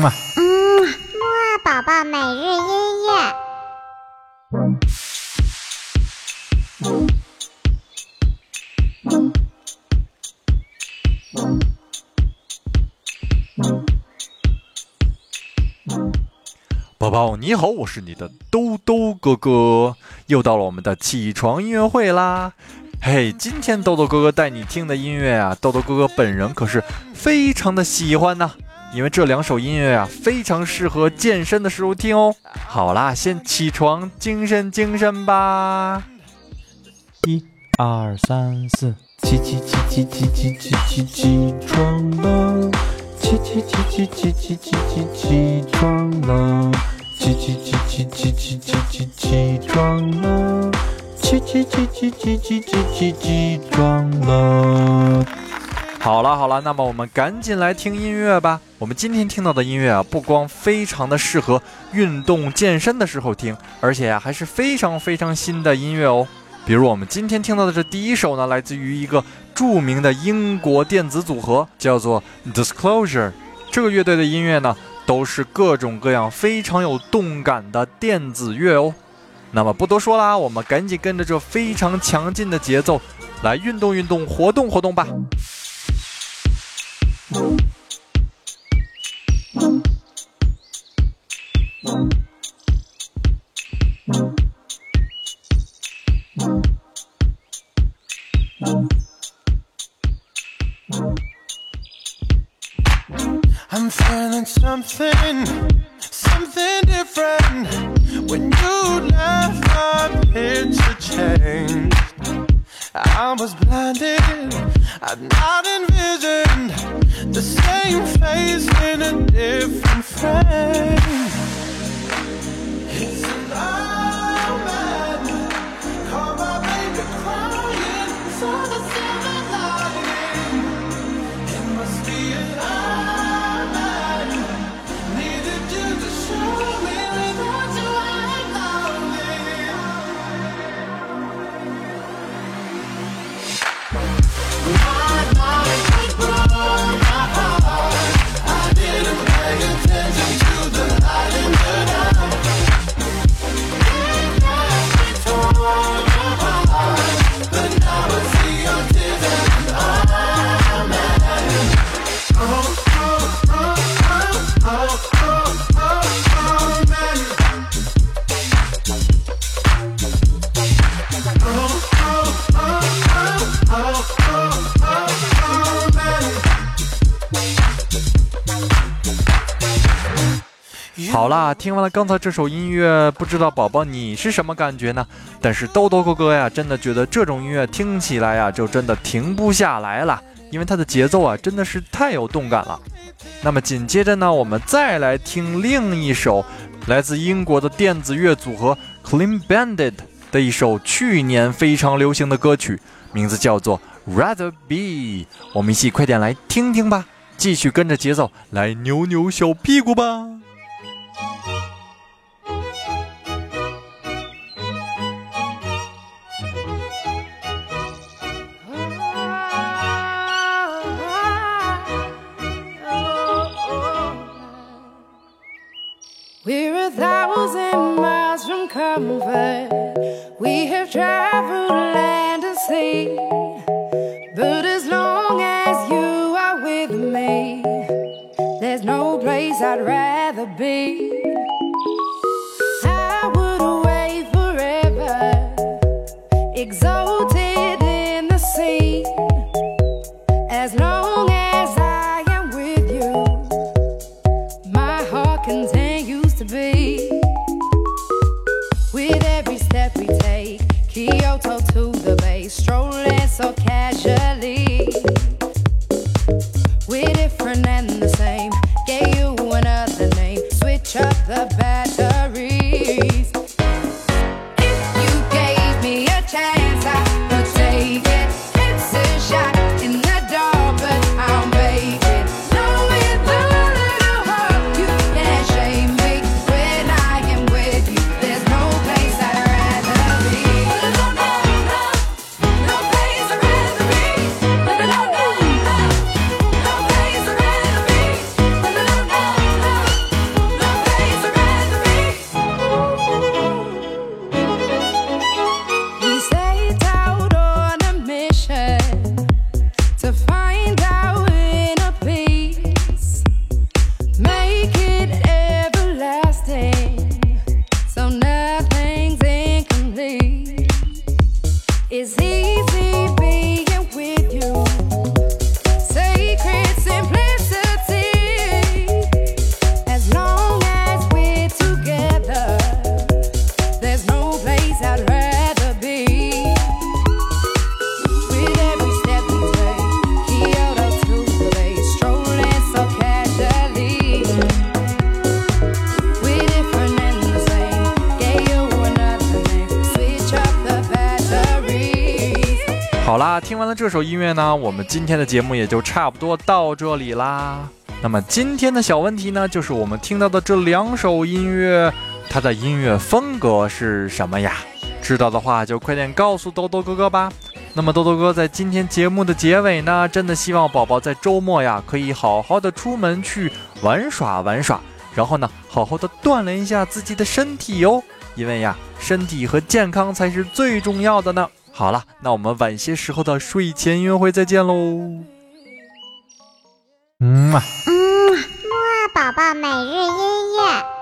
嘛。嗯，木二宝宝每日音乐。宝宝你好，我是你的兜兜哥哥，又到了我们的起床音乐会啦。嘿，今天豆豆哥哥带你听的音乐啊，豆豆哥哥本人可是非常的喜欢呢，因为这两首音乐啊，非常适合健身的时候听哦。好啦，先起床，精神精神吧。一、二、三、四，起起起起起起起起起床了，起起起起起起起起起床了，起起起起起起起起起床了。起起起起起起起起起床了！好了好了，那么我们赶紧来听音乐吧。我们今天听到的音乐啊，不光非常的适合运动健身的时候听，而且呀还是非常非常新的音乐哦。比如我们今天听到的这第一首呢，来自于一个著名的英国电子组合，叫做 Disclosure。这个乐队的音乐呢，都是各种各样非常有动感的电子乐哦。那么不多说啦，我们赶紧跟着这非常强劲的节奏来运动运动、活动活动吧。I'm feeling something, something different. When you left, my picture changed. I was blinded, I'd not envisioned the same face in a different frame. 好啦，听完了刚才这首音乐，不知道宝宝你是什么感觉呢？但是豆豆哥哥呀，真的觉得这种音乐听起来呀，就真的停不下来了，因为它的节奏啊，真的是太有动感了。那么紧接着呢，我们再来听另一首来自英国的电子乐组合 Clean Bandit 的一首去年非常流行的歌曲，名字叫做 Rather Be。我们一起快点来听听吧，继续跟着节奏来扭扭小屁股吧。We have traveled land and sea. But as long as you are with me, there's no place I'd rather be. I would away forever, exalted the 听完了这首音乐呢，我们今天的节目也就差不多到这里啦。那么今天的小问题呢，就是我们听到的这两首音乐，它的音乐风格是什么呀？知道的话就快点告诉豆豆哥哥吧。那么豆豆哥在今天节目的结尾呢，真的希望宝宝在周末呀，可以好好的出门去玩耍玩耍，然后呢，好好的锻炼一下自己的身体哟。因为呀，身体和健康才是最重要的呢。好了，那我们晚些时候的睡前音乐会再见喽。嗯嘛。嗯，木二宝宝每日音乐。